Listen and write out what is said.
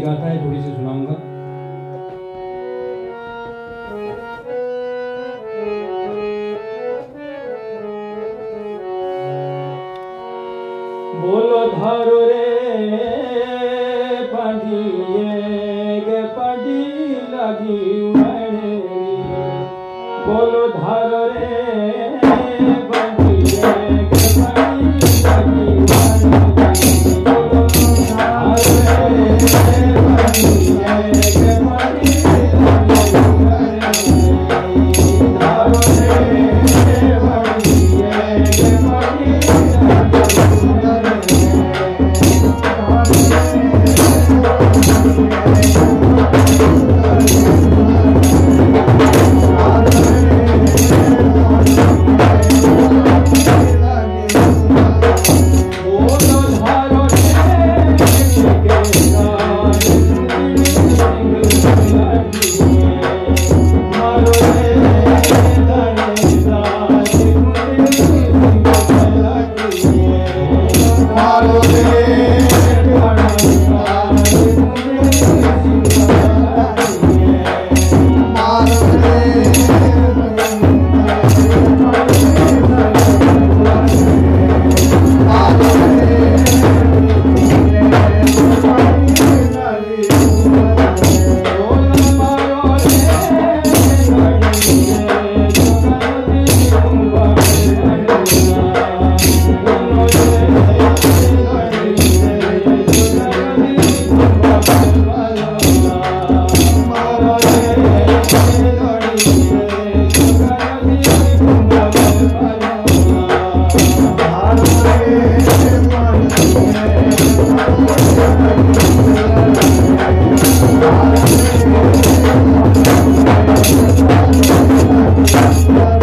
गाथा है थोड़ी सी सुनाऊँगा। बोलो धारो रे गे पंडी लगी बोलो धारो रे Thank you.